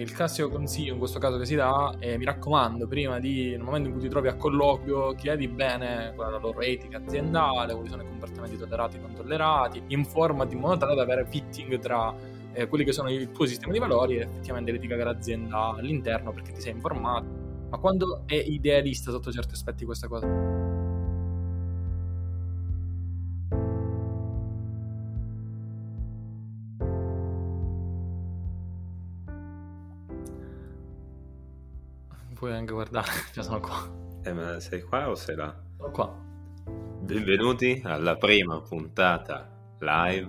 Il classico consiglio in questo caso che si dà è mi raccomando, prima di, nel momento in cui ti trovi a colloquio, chiedi bene qual è la loro etica aziendale, quali sono i comportamenti tollerati e non tollerati, informati in modo tale da avere fitting tra eh, quelli che sono il tuo sistema di valori e effettivamente l'etica dell'azienda all'interno perché ti sei informato. Ma quando è idealista sotto certi aspetti questa cosa? Puoi anche guardare, cioè sono qua. Eh, ma sei qua o sei là? Sono qua. Benvenuti alla prima puntata live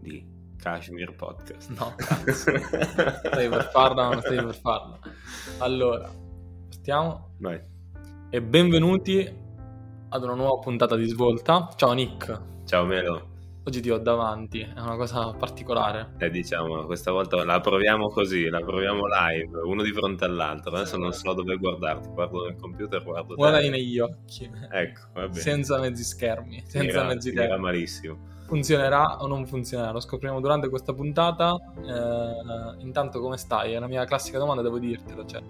di Kashmir Podcast. No, cazzo. stai per farla, non stai per farla. Allora, partiamo. Vai. E benvenuti ad una nuova puntata di Svolta. Ciao Nick. Ciao Melo. Oggi ti ho davanti, è una cosa particolare. Eh, diciamo, questa volta la proviamo così, la proviamo live, uno di fronte all'altro. Adesso non so dove guardarti, guardo nel computer, guardo Guardali negli occhi. Ecco, va bene. Senza mezzi schermi, senza Era, mezzi era tempi. malissimo. Funzionerà o non funzionerà? Lo scopriremo durante questa puntata. Eh, intanto come stai? È la mia classica domanda, devo dirtelo. Cioè,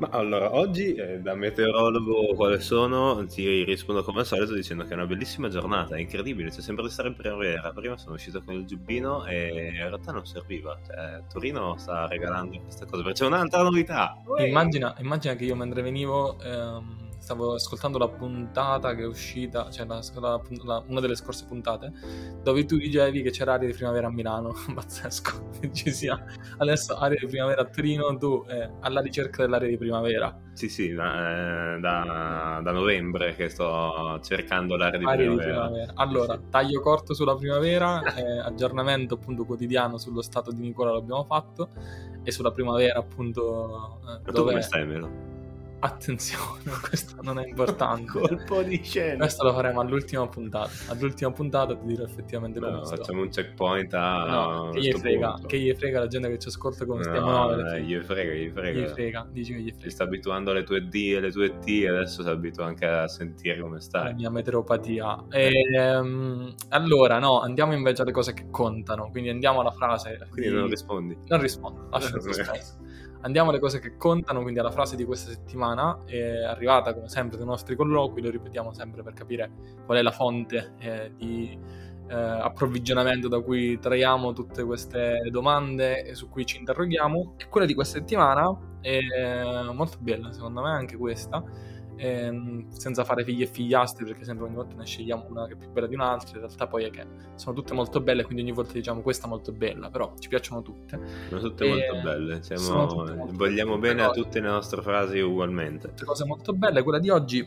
Ma allora, oggi eh, da meteorologo quale sono, ti rispondo come al solito dicendo che è una bellissima giornata, è incredibile, c'è sempre di stare in primavera. Prima sono uscito con il giubbino e in realtà non serviva. Cioè, Torino sta regalando questa cosa, perché c'è un'altra novità. immagina, immagina che io mentre venivo ehm, stavo ascoltando la puntata che è uscita, cioè la- la- la- una delle scorse puntate, dove tu dicevi che c'era aria di primavera a Milano. Pazzesco, che ci sia adesso aria di primavera a Torino, tu eh, alla ricerca dell'aria di primavera. Sì, sì, da, eh, da- da novembre che sto cercando l'area di Aria di primavera. primavera. Allora, taglio corto sulla primavera, eh, aggiornamento appunto quotidiano sullo stato di Nicola l'abbiamo fatto e sulla primavera appunto eh, Ma tu dove come stai, Melo? Attenzione, questo non è importante. Colpo di scena. Questo lo faremo all'ultima puntata. All'ultima puntata ti dirò effettivamente come No, sto. facciamo un checkpoint a No, che gli frega, punto. che gli frega la gente che ci ascolta come stiamo No, noi. dai, fine. gli frega, gli frega. Gli frega, dici che gli Si frega. sta abituando alle tue D e alle tue T e adesso si abitua anche a sentire come La stai. mia meteoropatia. Ehm, allora, no, andiamo invece alle cose che contano. Quindi andiamo alla frase. Quindi di- non rispondi. Non rispondo, lascio il suspense. Andiamo alle cose che contano, quindi alla frase di questa settimana, è arrivata come sempre dai nostri colloqui, lo ripetiamo sempre per capire qual è la fonte eh, di eh, approvvigionamento da cui traiamo tutte queste domande e su cui ci interroghiamo. E quella di questa settimana è molto bella, secondo me, anche questa. Ehm, senza fare figli e figliastri perché sempre ogni volta ne scegliamo una che è più bella di un'altra in realtà poi è che sono tutte molto belle quindi ogni volta diciamo questa è molto bella però ci piacciono tutte Sono tutte Eh, molto belle. Siamo- sono tutte molto vogliamo bene a Però- tutte le nostre frasi ugualmente. Cose molto belle, quella di oggi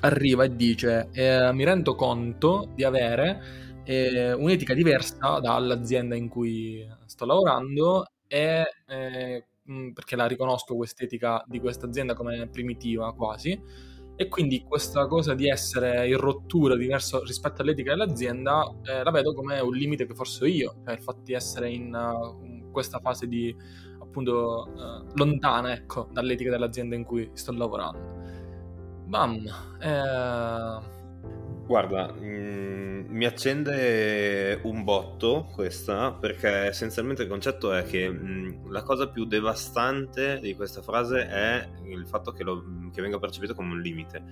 arriva e dice eh, mi rendo conto di avere eh, un'etica diversa dall'azienda in cui sto lavorando e eh, perché la riconosco quest'etica di questa azienda come primitiva quasi e quindi questa cosa di essere in rottura diverso rispetto all'etica dell'azienda eh, la vedo come un limite che forse io, cioè il fatto di essere in uh, questa fase di appunto eh, lontana ecco dall'etica dell'azienda in cui sto lavorando. Bam, eh, Guarda, mm, mi accende un botto questa perché essenzialmente il concetto è che mm, la cosa più devastante di questa frase è il fatto che, lo- che venga percepito come un limite.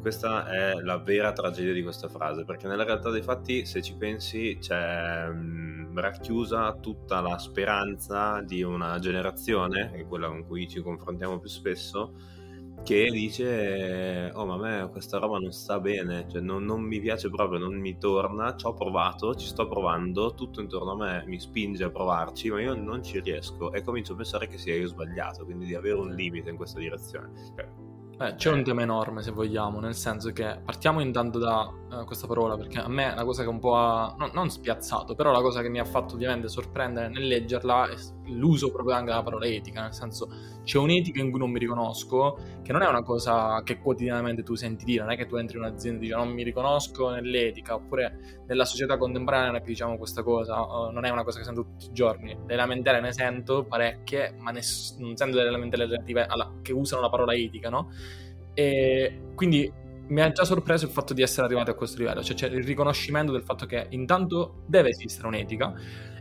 Questa è la vera tragedia di questa frase perché nella realtà dei fatti, se ci pensi, c'è mm, racchiusa tutta la speranza di una generazione, che è quella con cui ci confrontiamo più spesso, che dice oh ma a me questa roba non sta bene cioè non, non mi piace proprio non mi torna ci ho provato ci sto provando tutto intorno a me mi spinge a provarci ma io non ci riesco e comincio a pensare che sia io sbagliato quindi di avere un limite in questa direzione. Cioè, eh, c'è un tema enorme se vogliamo, nel senso che partiamo intanto da eh, questa parola, perché a me la cosa che un po' ha, no- non spiazzato, però la cosa che mi ha fatto ovviamente sorprendere nel leggerla è l'uso proprio anche della parola etica, nel senso c'è un'etica in cui non mi riconosco, che non è una cosa che quotidianamente tu senti dire, non è che tu entri in un'azienda e dici non mi riconosco nell'etica, oppure nella società contemporanea che diciamo questa cosa, eh, non è una cosa che sento tutti i giorni. Le lamentele ne sento parecchie, ma ness- non sento delle lamentele relative alla, che usano la parola etica, no? E quindi mi ha già sorpreso il fatto di essere arrivati a questo livello, cioè c'è il riconoscimento del fatto che intanto deve esistere un'etica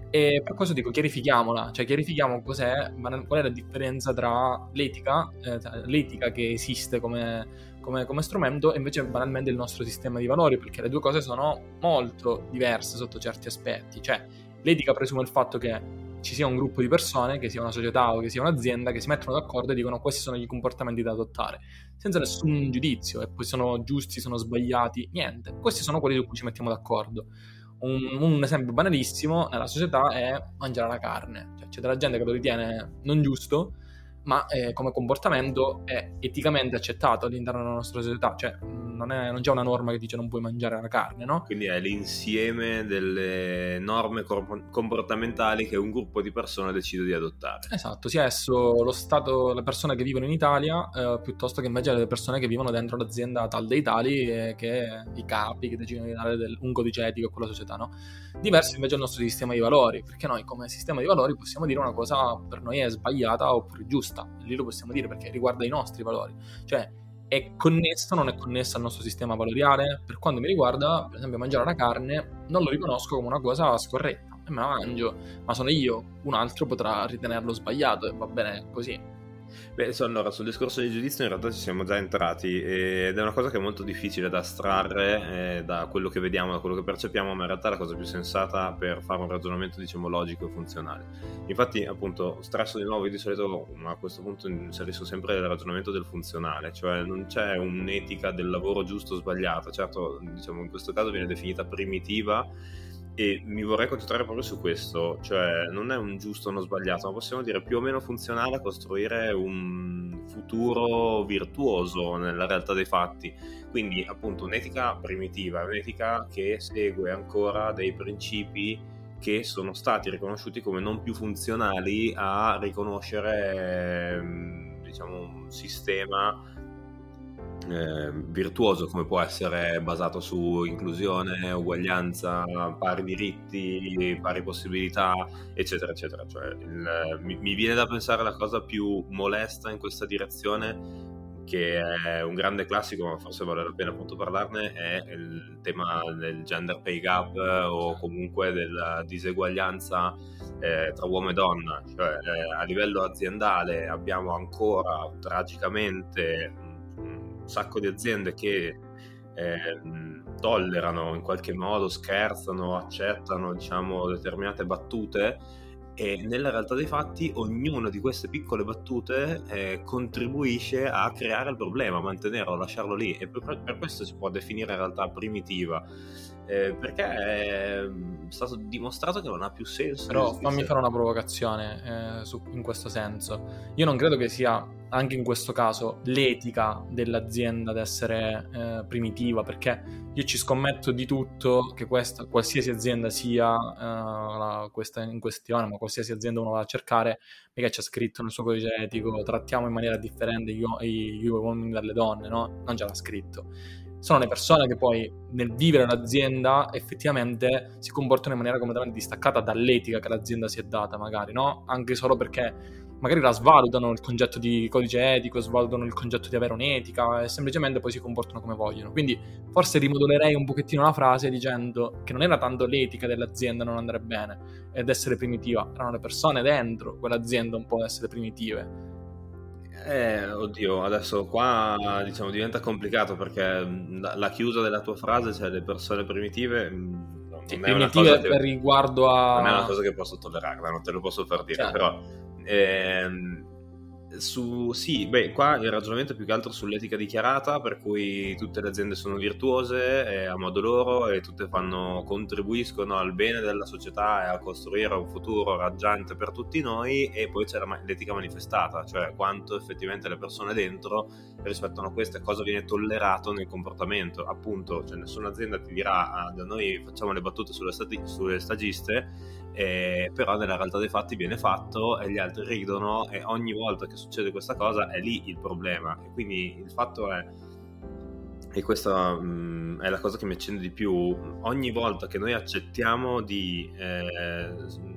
E per questo dico chiarifichiamola, cioè chiarifichiamo cos'è, qual è la differenza tra l'etica, eh, l'etica che esiste come, come, come, strumento e invece banalmente il nostro sistema di valori, perché le due cose sono molto diverse sotto certi aspetti. Cioè, l'etica presume il fatto che ci sia un gruppo di persone, che sia una società o che sia un'azienda, che si mettono d'accordo e dicono questi sono i comportamenti da adottare, senza nessun giudizio, e poi sono giusti, sono sbagliati, niente. Questi sono quelli su cui ci mettiamo d'accordo. Un, un, esempio banalissimo nella società è mangiare la carne. Cioè, c'è della gente che lo ritiene non giusto, ma eh, come comportamento è eticamente accettato all'interno della nostra società, cioè non, è, non, c'è una norma che dice non puoi mangiare la carne, no? Quindi è l'insieme delle norme comportamentali che un gruppo di persone decide di adottare. Esatto, sia esso lo Stato, le persone che vivono in Italia, eh, piuttosto che invece le persone che vivono dentro l'azienda tal dei tali, eh, che i capi che decidono di dare del, un codice etico a quella società, no? Diverso invece è il nostro sistema di valori, perché noi come sistema di valori possiamo dire una cosa per noi è sbagliata oppure giusta giusta, lì lo possiamo dire perché riguarda i nostri valori, cioè è connessa o non è connessa al nostro sistema valoriale? Per quanto mi riguarda, per esempio, mangiare la carne non lo riconosco come una cosa scorretta e me la mangio, ma sono io, un altro potrà ritenerlo sbagliato e va bene così. Beh, allora, sul discorso di giudizio in realtà ci siamo già entrati ed è una cosa che è molto difficile da astrarre eh, da quello che vediamo, da quello che percepiamo, ma in realtà è la cosa più sensata per fare un ragionamento, diciamo, logico e funzionale. Infatti, appunto, stresso di nuovo, io di solito a questo punto inserisco sempre il ragionamento del funzionale, cioè non c'è un'etica del lavoro giusto o sbagliata, certo, diciamo, in questo caso viene definita primitiva, e mi vorrei concentrare proprio su questo, cioè non è un giusto o uno sbagliato, ma possiamo dire più o meno funzionale a costruire un futuro virtuoso nella realtà dei fatti. Quindi appunto un'etica primitiva, un'etica che segue ancora dei principi che sono stati riconosciuti come non più funzionali a riconoscere ehm, diciamo un sistema eh, virtuoso come può essere basato su inclusione, uguaglianza, pari diritti, pari possibilità, eccetera, eccetera. Cioè, il, mi, mi, viene da pensare la cosa più molesta in questa direzione, che è un grande classico, ma forse vale la pena appunto parlarne, è il tema del gender pay gap o comunque della diseguaglianza eh, tra uomo e donna. Cioè, eh, a livello aziendale abbiamo ancora tragicamente sacco di aziende che eh, tollerano in qualche modo, scherzano, accettano diciamo, determinate battute e nella realtà dei fatti ognuna di queste piccole battute eh, contribuisce a creare il problema, mantenerlo, lasciarlo lì e per, per questo si può definire in realtà primitiva eh, perché è stato dimostrato che non ha più senso. Però fammi fare una provocazione eh, su, in questo senso. Io non credo che sia, anche in questo caso, l'etica dell'azienda ad essere eh, primitiva, perché io ci scommetto di tutto che questa, qualsiasi azienda sia eh, la, questa in questione, ma qualsiasi azienda uno va a cercare, mica c'è scritto nel suo codice etico, trattiamo in maniera differente gli, gli uomini dalle donne, no? Non ce l'ha scritto sono le persone che poi nel vivere l'azienda effettivamente si comportano in maniera completamente distaccata dall'etica che l'azienda si è data magari, no? Anche solo perché magari la svalutano il concetto di codice etico, svalutano il concetto di avere un'etica e semplicemente poi si comportano come vogliono. Quindi forse rimodulerei un pochettino la frase dicendo che non era tanto l'etica dell'azienda non andare bene ed essere primitiva, erano le persone dentro quell'azienda un po' ad essere primitive eh, oddio, adesso qua diciamo diventa complicato perché mm, la, la chiusa della tua frase, cioè le persone primitive, mm, non sì, è primitive per riguardo a... Non è una cosa che posso tollerare, non te lo posso far dire, certo. però... Ehm, su, sì, beh, qua il ragionamento è più che altro sull'etica dichiarata, per cui tutte le aziende sono virtuose a modo loro e tutte fanno, contribuiscono al bene della società e a costruire un futuro raggiante per tutti noi e poi c'è l'etica manifestata, cioè quanto effettivamente le persone dentro rispettano questo e cosa viene tollerato nel comportamento. Appunto, cioè nessuna azienda ti dirà ah, da noi facciamo le battute sulle, stati, sulle stagiste eh, però nella realtà dei fatti viene fatto e gli altri ridono e ogni volta che succede questa cosa è lì il problema. E quindi il fatto è e questa mh, mm, è la cosa che mi accende di più. Ogni volta che noi accettiamo di eh,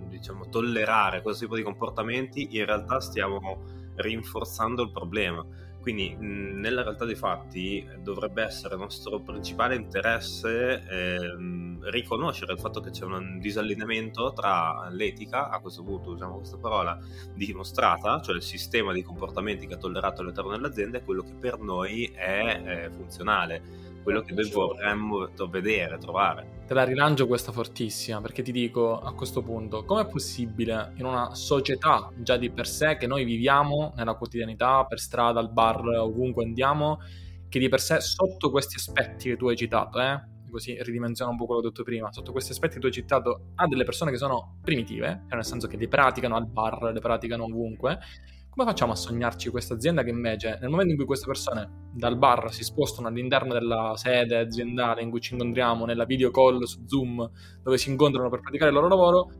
diciamo tollerare questo tipo di comportamenti in realtà stiamo rinforzando il problema Quindi nella realtà dei fatti dovrebbe essere nostro principale interesse ehm, riconoscere il fatto che c'è un disallineamento tra l'etica, a questo punto usiamo questa parola, dimostrata, cioè il sistema di comportamenti che ha tollerato all'interno dell'azienda e quello che per noi è, è funzionale quello che noi vorremmo vedere, trovare. Te la rilancio questa fortissima perché ti dico a questo punto, com'è possibile in una società già di per sé che noi viviamo nella quotidianità, per strada, al bar, ovunque andiamo, che di per sé sotto questi aspetti che tu hai citato, eh, così ridimensiona un po' quello che ho detto prima, sotto questi aspetti che tu hai citato, ha delle persone che sono primitive, cioè nel senso che le praticano al bar, le praticano ovunque, come facciamo a sognarci questa azienda che invece nel momento in cui queste persone dal bar si spostano all'interno della sede aziendale in cui ci incontriamo nella video call su Zoom dove si incontrano per praticare il loro lavoro,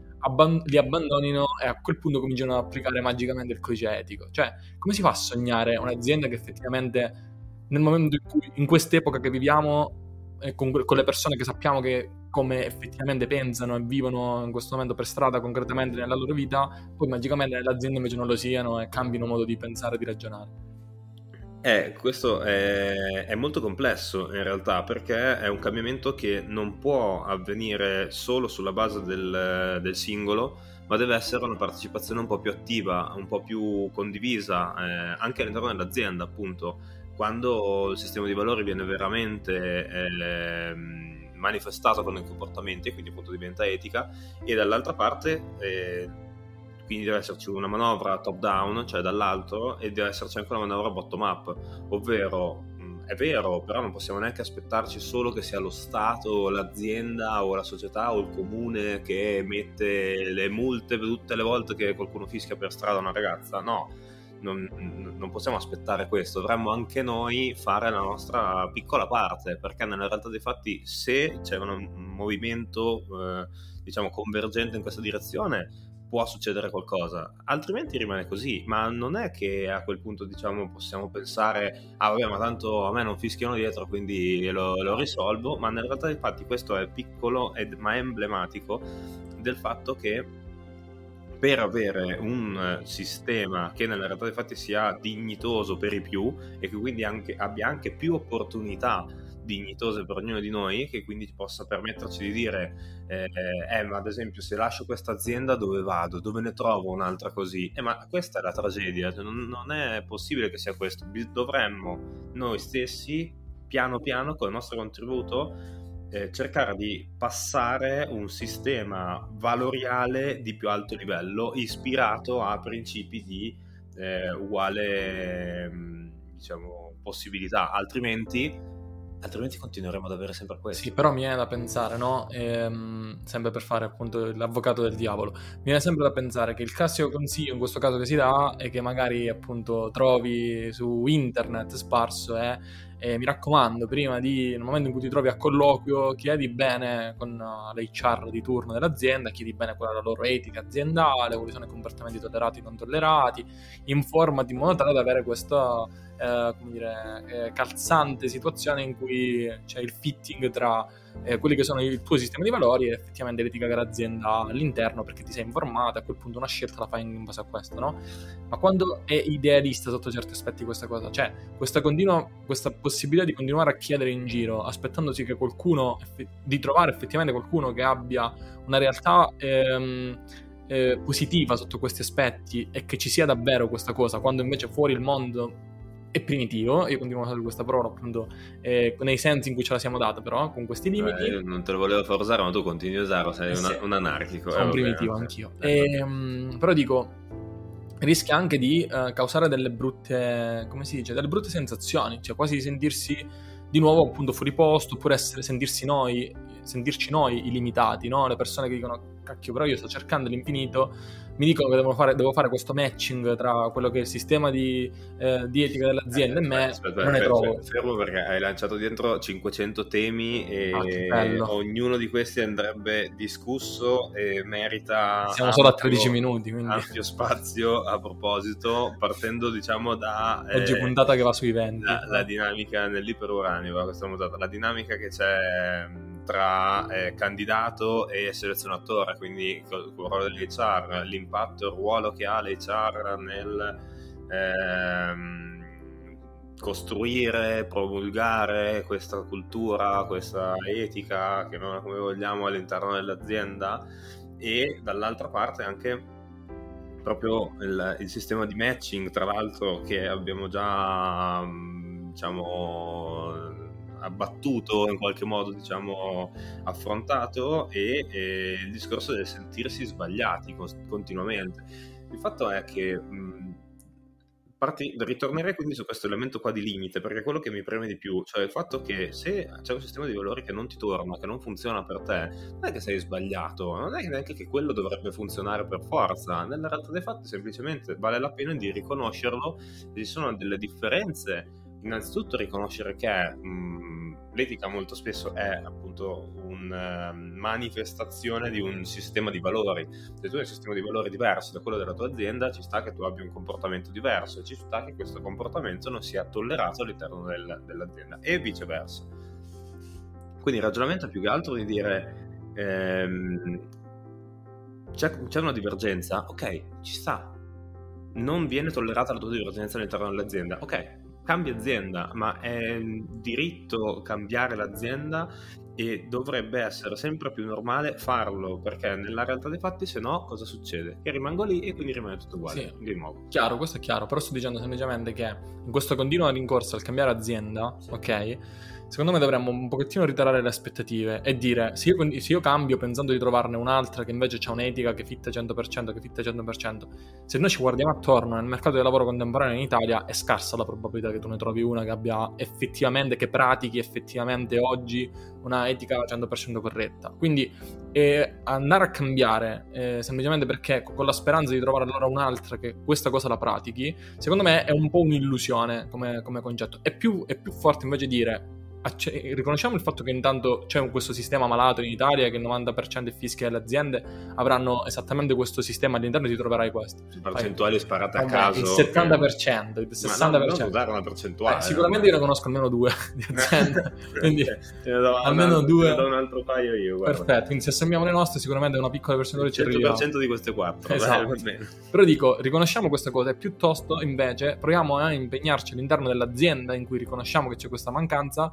li abbandonino e a quel punto cominciano ad applicare magicamente il codice etico? Cioè, come si fa a sognare un'azienda che effettivamente nel momento in cui in quest'epoca che viviamo e con, con le persone che sappiamo che come effettivamente pensano e vivono in questo momento per strada concretamente nella loro vita, poi magicamente nelle aziende invece non lo siano e cambino modo di pensare e di ragionare. Eh, questo è, è, molto complesso in realtà perché è un cambiamento che non può avvenire solo sulla base del, del singolo, ma deve essere una partecipazione un po' più attiva, un po' più condivisa eh, anche all'interno dell'azienda, appunto quando il sistema di valori viene veramente eh, manifestato con i comportamenti e quindi appunto diventa etica e dall'altra parte eh, quindi deve esserci una manovra top down cioè dall'alto e deve esserci anche una manovra bottom up ovvero è vero, però non possiamo neanche aspettarci solo che sia lo Stato, l'azienda o la società o il comune che mette le multe tutte le volte che qualcuno fischia per strada una ragazza. No, non, non, possiamo aspettare questo, dovremmo anche noi fare la nostra piccola parte, perché nella realtà dei fatti se c'è un movimento eh, diciamo convergente in questa direzione può succedere qualcosa, altrimenti rimane così, ma non è che a quel punto diciamo possiamo pensare ah vabbè ma tanto a me non fischiano dietro quindi lo, lo risolvo, ma nella realtà dei fatti questo è piccolo ed, ma emblematico del fatto che per avere un sistema che nella realtà dei fatti sia dignitoso per i più e che quindi anche, abbia anche più opportunità dignitose per ognuno di noi che quindi possa permetterci di dire eh, eh, ma ad esempio se lascio questa azienda dove vado? Dove ne trovo un'altra così? Eh, ma questa è la tragedia cioè, non, non è possibile che sia questo. Dovremmo noi stessi piano piano con il nostro contributo eh, cercare di passare un sistema valoriale di più alto livello ispirato a principi di eh, uguale mm, diciamo, possibilità, altrimenti altrimenti continueremo ad avere sempre questo. Sì, però mi viene da pensare, no? Ehm, sempre per fare appunto l'avvocato del diavolo, mi viene sempre da pensare che il classico consiglio in questo caso che si dà è che magari appunto trovi su internet sparso è eh, e mi raccomando, prima di, nel momento in cui ti trovi a colloquio, chiedi bene con uh, l'HR di turno dell'azienda, chiedi bene qual è la loro etica aziendale, quali sono i comportamenti tollerati e non tollerati, informati in modo tale da avere questa eh, come dire, eh, calzante situazione in cui c'è il fitting tra eh, quelli che sono il tuo sistema di valori e effettivamente l'etica dell'azienda all'interno perché ti sei informato e a quel punto una scelta la fai in base a questo, no? Ma quando è idealista sotto certi aspetti questa cosa, cioè questa, continua, questa possibilità di continuare a chiedere in giro aspettandosi che qualcuno, di trovare effettivamente qualcuno che abbia una realtà... Ehm, eh, positiva sotto questi aspetti e che ci sia davvero questa cosa, quando invece fuori il mondo è primitivo, io continuo a usare questa parola appunto eh, nei sensi in cui ce la siamo data però, con questi limiti. Eh, non te lo volevo far usare, ma tu continui a usarlo, sei una, un anarchico. Sono eh, primitivo vabbè, anch'io. E, um, però dico, rischia anche di uh, causare delle brutte, come si dice, delle brutte sensazioni, cioè quasi di sentirsi di nuovo appunto fuori posto, oppure essere, sentirsi noi, sentirci noi illimitati, no? Le persone che dicono, cacchio, però io sto cercando l'infinito mi dicono che devo fare, devo fare, questo matching tra quello che è il sistema di, eh, di etica dell'azienda eh, e me, aspetta, non ne trovo. Fermo perché hai lanciato dentro 500 temi e ah, ognuno di questi andrebbe discusso e merita... Siamo ampio, solo a 13 minuti, quindi... Ampio spazio a proposito, partendo diciamo da... Oggi eh, puntata che va sui venti. La, la dinamica nell'iperuranio, questa puntata, la dinamica che c'è tra eh, candidato e selezionatore, quindi il ruolo dell'HR, l'impatto il ruolo che ha l'HR nel, ehm, costruire, promulgare questa cultura, questa etica, che non come vogliamo, all'interno dell'azienda e dall'altra parte anche proprio il, il sistema di matching, tra l'altro, che abbiamo già diciamo abbattuto in qualche modo diciamo affrontato e, e il discorso del sentirsi sbagliati continuamente. Il fatto è che mh, Parti, ritornerei quindi su questo elemento qua di limite, perché è quello che mi preme di più, cioè il fatto che se c'è un sistema di valori che non ti torna, che non funziona per te, non è che sei sbagliato, non è neanche che quello dovrebbe funzionare per forza, nella realtà dei fatti semplicemente vale la pena di riconoscerlo, ci sono delle differenze, innanzitutto riconoscere che... Mh, l'etica molto spesso è appunto una ehm, manifestazione di un sistema di valori. Se tu hai un sistema di valori diverso da quello della tua azienda, ci sta che tu abbia un comportamento diverso e ci sta che questo comportamento non sia tollerato all'interno del, dell'azienda e viceversa. Quindi il ragionamento è più che altro di dire ehm, c'è, c'è una divergenza, ok, ci sta, non viene tollerata la tua divergenza all'interno dell'azienda. Ok, cambia azienda, ma è diritto cambiare l'azienda e dovrebbe essere sempre più normale farlo perché nella realtà dei fatti se no cosa succede? Che rimango lì e quindi rimane tutto uguale sì. di nuovo. Chiaro, questo è chiaro, però sto dicendo semplicemente che in questo continuo rincorso al cambiare azienda, sì. ok? Secondo me dovremmo un pochettino ritarare le aspettative e dire se io, se io cambio pensando di trovarne un'altra che invece ha un'etica che fitta 100%, che fitta 100%, se noi ci guardiamo attorno nel mercato del lavoro contemporaneo in Italia è scarsa la probabilità che tu ne trovi una che abbia effettivamente, che pratichi effettivamente oggi una etica 100% corretta. Quindi eh, andare a cambiare eh, semplicemente perché con la speranza di trovare allora un'altra che questa cosa la pratichi, secondo me è un po' un'illusione come, come concetto. È più, è più forte invece dire acce- riconosciamo il fatto che intanto c'è questo sistema malato in Italia che il 90% dei fischi delle aziende avranno esattamente questo sistema all'interno ti troverai questo. Percentuali sparate a caso. il 70% il 60% Ma no, dare una percentuale eh, sicuramente io ne conosco almeno due di aziende quindi almeno un, due. ne do un altro paio io guarda. perfetto quindi se sommiamo le nostre sicuramente una piccola percentuale ci arriva 100% di queste quattro esatto. però dico riconosciamo queste cose piuttosto invece proviamo a impegnarci all'interno dell'azienda in cui riconosciamo che c'è questa mancanza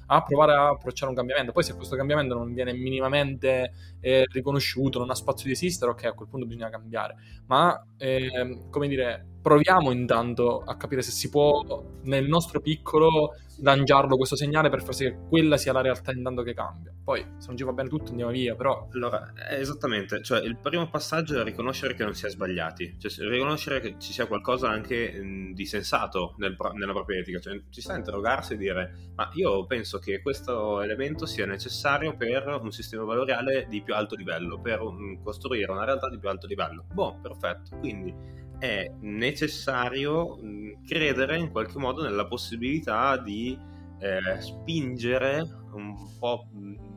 a provare a approcciare un cambiamento. Poi se questo cambiamento non viene minimamente eh, riconosciuto, non ha spazio di esistere, ok, a quel punto bisogna cambiare. Ma, eh, come dire, proviamo intanto a capire se si può nel nostro piccolo lanciarlo questo segnale per far sì che quella sia la realtà intanto che cambia. Poi se non ci va bene tutto andiamo via, però... Allora, esattamente, cioè il primo passaggio è riconoscere che non si è sbagliati, cioè riconoscere che ci sia qualcosa anche mh, di sensato nel, nella propria etica, cioè ci sta a interrogarsi e dire ma io penso che questo elemento sia necessario per un sistema valoriale di più alto livello, per um, costruire una realtà di più alto livello. Boh, perfetto, quindi è necessario credere in qualche modo nella possibilità di eh, spingere un po'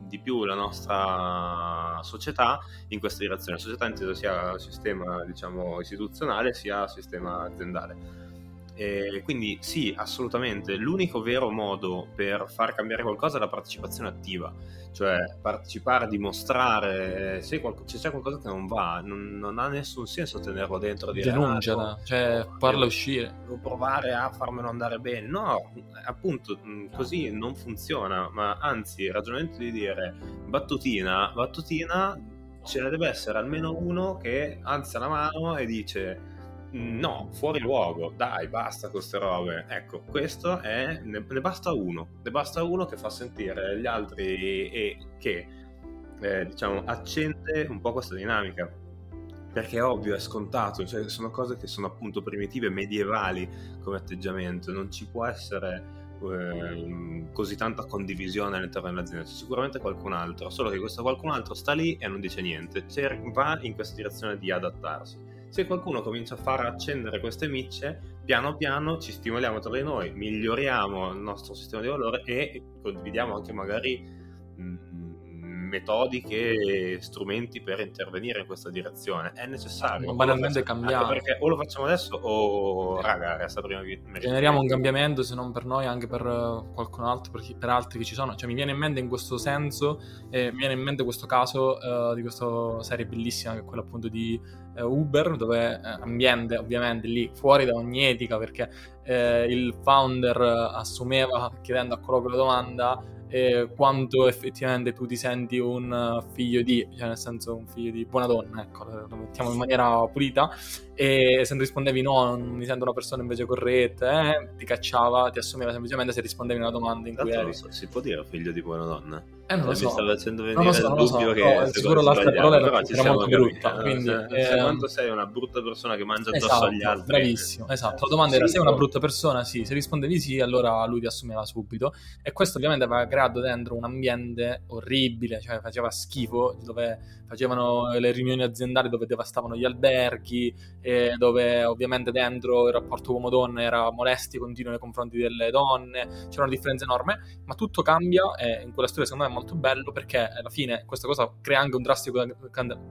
di più la nostra società in questa direzione, società intesa sia sistema diciamo, istituzionale sia sistema aziendale. E quindi sì, assolutamente, l'unico vero modo per far cambiare qualcosa è la partecipazione attiva, cioè partecipare, dimostrare se, qualco, se c'è qualcosa che non va, non, non, ha nessun senso tenerlo dentro, dire denunciala, ah, cioè farla uscire, o provare a farmelo andare bene. No, appunto, così non funziona, ma anzi, il ragionamento di dire battutina, battutina ce ne deve essere almeno uno che alza la mano e dice no, fuori luogo, dai, basta queste robe. Ecco, questo è, ne, ne, basta uno, ne basta uno che fa sentire gli altri e che, eh, diciamo, accende un po' questa dinamica. Perché è ovvio, è scontato, cioè sono cose che sono appunto primitive, medievali come atteggiamento, non ci può essere eh, così tanta condivisione all'interno dell'azienda, c'è sicuramente qualcun altro, solo che questo qualcun altro sta lì e non dice niente, Cer- va in questa direzione di adattarsi se qualcuno comincia a far accendere queste micce, piano piano ci stimoliamo tra di noi, miglioriamo il nostro sistema di valore e condividiamo anche magari mm, metodiche e strumenti per intervenire in questa direzione. È necessario. Ma banalmente cambiare. Perché o lo facciamo adesso o, raga, resta prima di... Generiamo un cambiamento, se non per noi, anche per qualcun altro, per, chi, per, altri che ci sono. Cioè mi viene in mente in questo senso, eh, mi viene in mente questo caso uh, di questa serie bellissima, che è quella appunto di uh, Uber, dove uh, ambiente ovviamente lì fuori da ogni etica, perché il founder assumeva, chiedendo a coloro la domanda, eh, quanto effettivamente tu ti senti un figlio di, cioè nel senso un figlio di buona donna, ecco, lo mettiamo in maniera pulita, e se rispondevi no, non mi sento una persona invece corretta, eh, ti cacciava, ti assumeva semplicemente se rispondevi a una domanda in cui eri. So, si può dire figlio di buona donna? Eh, non lo so. Mi stava facendo venire non lo so, il dubbio so. che no, sicuro l'altra parola era, era molto brutta. Eh, quindi, se, eh, se quando sei una brutta persona che mangia addosso esatto, agli altri. Bravissimo, esatto. La domanda sì, era: sei una brutta persona? Sì. Se rispondevi sì, allora lui ti assumeva subito. E questo ovviamente aveva creato dentro un ambiente orribile, cioè faceva schifo, dove facevano le riunioni aziendali dove devastavano gli alberghi, dove ovviamente dentro il rapporto uomo-donna era molesti continuo nei confronti delle donne, c'era una differenza enorme, ma tutto cambia e in quella storia secondo me è molto bello perché alla fine questa cosa crea anche un drastico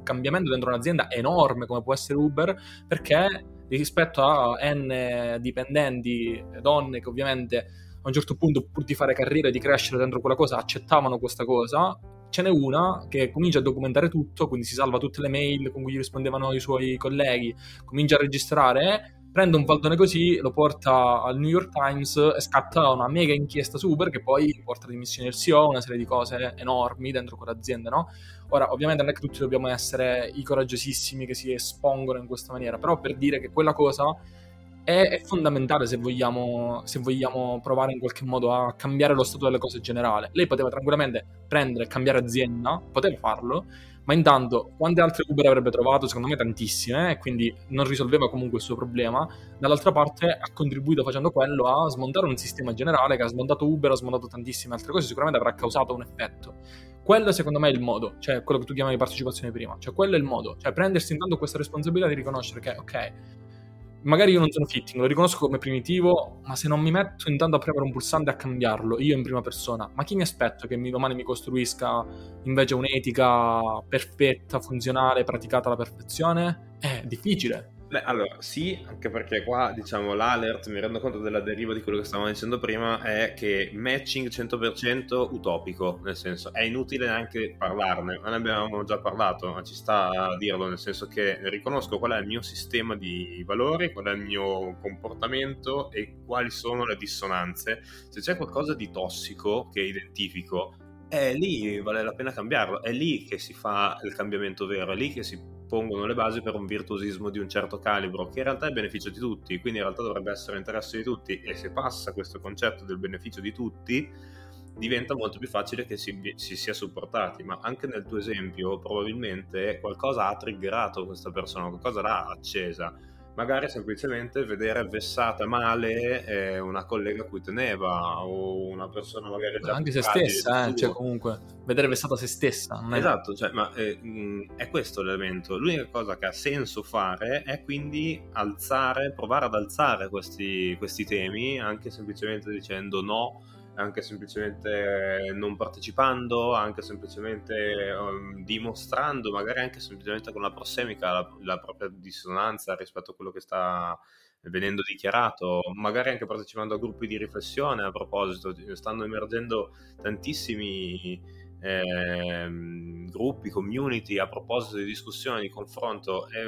cambiamento dentro un'azienda enorme come può essere Uber, perché rispetto a N dipendenti, donne che ovviamente a un certo punto pur di fare carriera e di crescere dentro quella cosa accettavano questa cosa ce n'è una che comincia a documentare tutto, quindi si salva tutte le mail con cui rispondevano i suoi colleghi, comincia a registrare, prende un faldone così, lo porta al New York Times e scatta una mega inchiesta super che poi porta alla dimissione del CEO, una serie di cose enormi dentro quell'azienda, no? Ora, ovviamente non è che tutti dobbiamo essere i coraggiosissimi che si espongono in questa maniera, però per dire che quella cosa è, è fondamentale se vogliamo, se vogliamo, provare in qualche modo a cambiare lo stato delle cose generale. Lei poteva tranquillamente prendere e cambiare azienda, poteva farlo, ma intanto quante altre Uber avrebbe trovato? Secondo me tantissime, e quindi non risolveva comunque il suo problema. Dall'altra parte ha contribuito facendo quello a smontare un sistema generale che ha smontato Uber, ha smontato tantissime altre cose, sicuramente avrà causato un effetto. Quello secondo me è il modo, cioè quello che tu chiamavi partecipazione prima, cioè quello è il modo, cioè prendersi intanto questa responsabilità di riconoscere che ok, magari io non sono fitting, lo riconosco come primitivo, ma se non mi metto intanto a premere un pulsante a cambiarlo, io in prima persona, ma chi mi aspetto che domani mi costruisca invece un'etica perfetta, funzionale, praticata alla perfezione? È difficile. Beh, allora, sì, anche perché qua, diciamo, l'alert, mi rendo conto della deriva di quello che stavamo dicendo prima, è che matching 100% utopico, nel senso, è inutile neanche parlarne, ma ne abbiamo già parlato, ma ci sta a dirlo, nel senso che riconosco qual è il mio sistema di valori, qual è il mio comportamento e quali sono le dissonanze. Se c'è qualcosa di tossico che identifico, è lì vale la pena cambiarlo, è lì che si fa il cambiamento vero, è lì che si pongono le basi per un virtuosismo di un certo calibro, che in realtà è beneficio di tutti, quindi in realtà dovrebbe essere interesse di tutti e se passa questo concetto del beneficio di tutti diventa molto più facile che si, si sia supportati, ma anche nel tuo esempio probabilmente qualcosa ha triggerato questa persona, qualcosa l'ha accesa magari semplicemente vedere vessata male eh, una collega a cui teneva o una persona magari già anche se stessa eh, cioè comunque vedere vessata se stessa è... esatto cioè, ma eh, è questo l'elemento. L'unica cosa che ha senso fare è quindi alzare provare ad alzare questi, questi temi anche semplicemente dicendo no anche semplicemente non partecipando, anche semplicemente um, dimostrando, magari anche semplicemente con la prossemica, la, la, propria dissonanza rispetto a quello che sta venendo dichiarato, magari anche partecipando a gruppi di riflessione a proposito, stanno emergendo tantissimi eh, gruppi, community a proposito di discussione, di confronto, e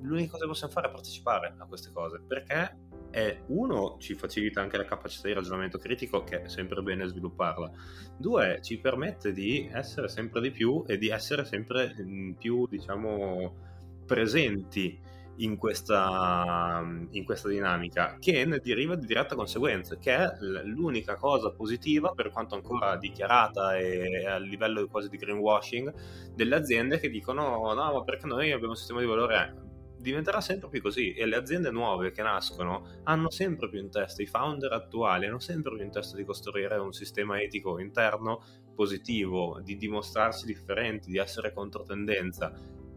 l'unica cosa che possiamo fare è partecipare a queste cose, perché è uno ci facilita anche la capacità di ragionamento critico che è sempre bene svilupparla. Due ci permette di essere sempre di più e di essere sempre più diciamo presenti in questa, in questa dinamica che ne deriva di diretta conseguenza che è l'unica cosa positiva per quanto ancora dichiarata e a livello quasi di greenwashing delle aziende che dicono no ma perché noi abbiamo un sistema di valore diventerà sempre più così. E le aziende nuove che nascono hanno sempre più in testa, i founder attuali hanno sempre più in testa di costruire un sistema etico interno positivo, di dimostrarsi differenti, di essere controtendenza.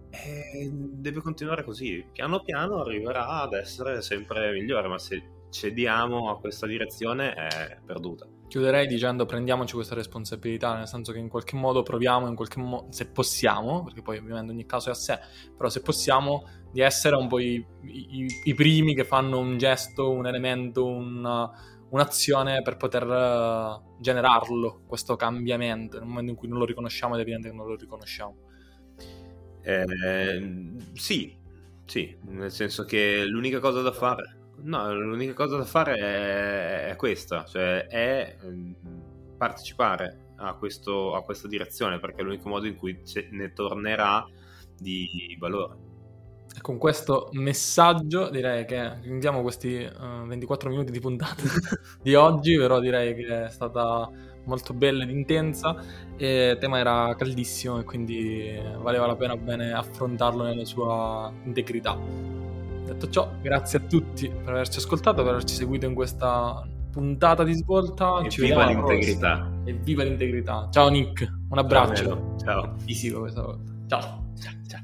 E deve continuare così, piano piano arriverà ad essere sempre migliore, ma se cediamo a questa direzione è perduta. Chiuderei dicendo prendiamoci questa responsabilità, nel senso che in qualche modo proviamo, in qualche mo- se possiamo, perché poi ovviamente ogni caso è a sé, però se possiamo di essere un po' i, i, i primi che fanno un gesto, un elemento, un, un'azione per poter uh, generarlo, questo cambiamento. Nel momento in cui non lo riconosciamo è evidente che non lo riconosciamo. Eh, sì, sì, nel senso che l'unica cosa da fare No, l'unica cosa da fare è, è questa, cioè è partecipare a, questo, a, questa direzione, perché è l'unico modo in cui ne tornerà di valore. Con questo messaggio direi che chiudiamo questi uh, eh, 24 minuti di puntata di oggi, però direi che è stata molto bella ed intensa e il tema era caldissimo e quindi valeva la pena bene affrontarlo nella sua integrità. Detto ciò, grazie a tutti per averci ascoltato, per averci seguito in questa puntata di svolta. E Ci viva l'integrità. E viva l'integrità. Ciao Nick, un abbraccio. Ciao. Fisico questa volta. Ciao. Ciao. ciao.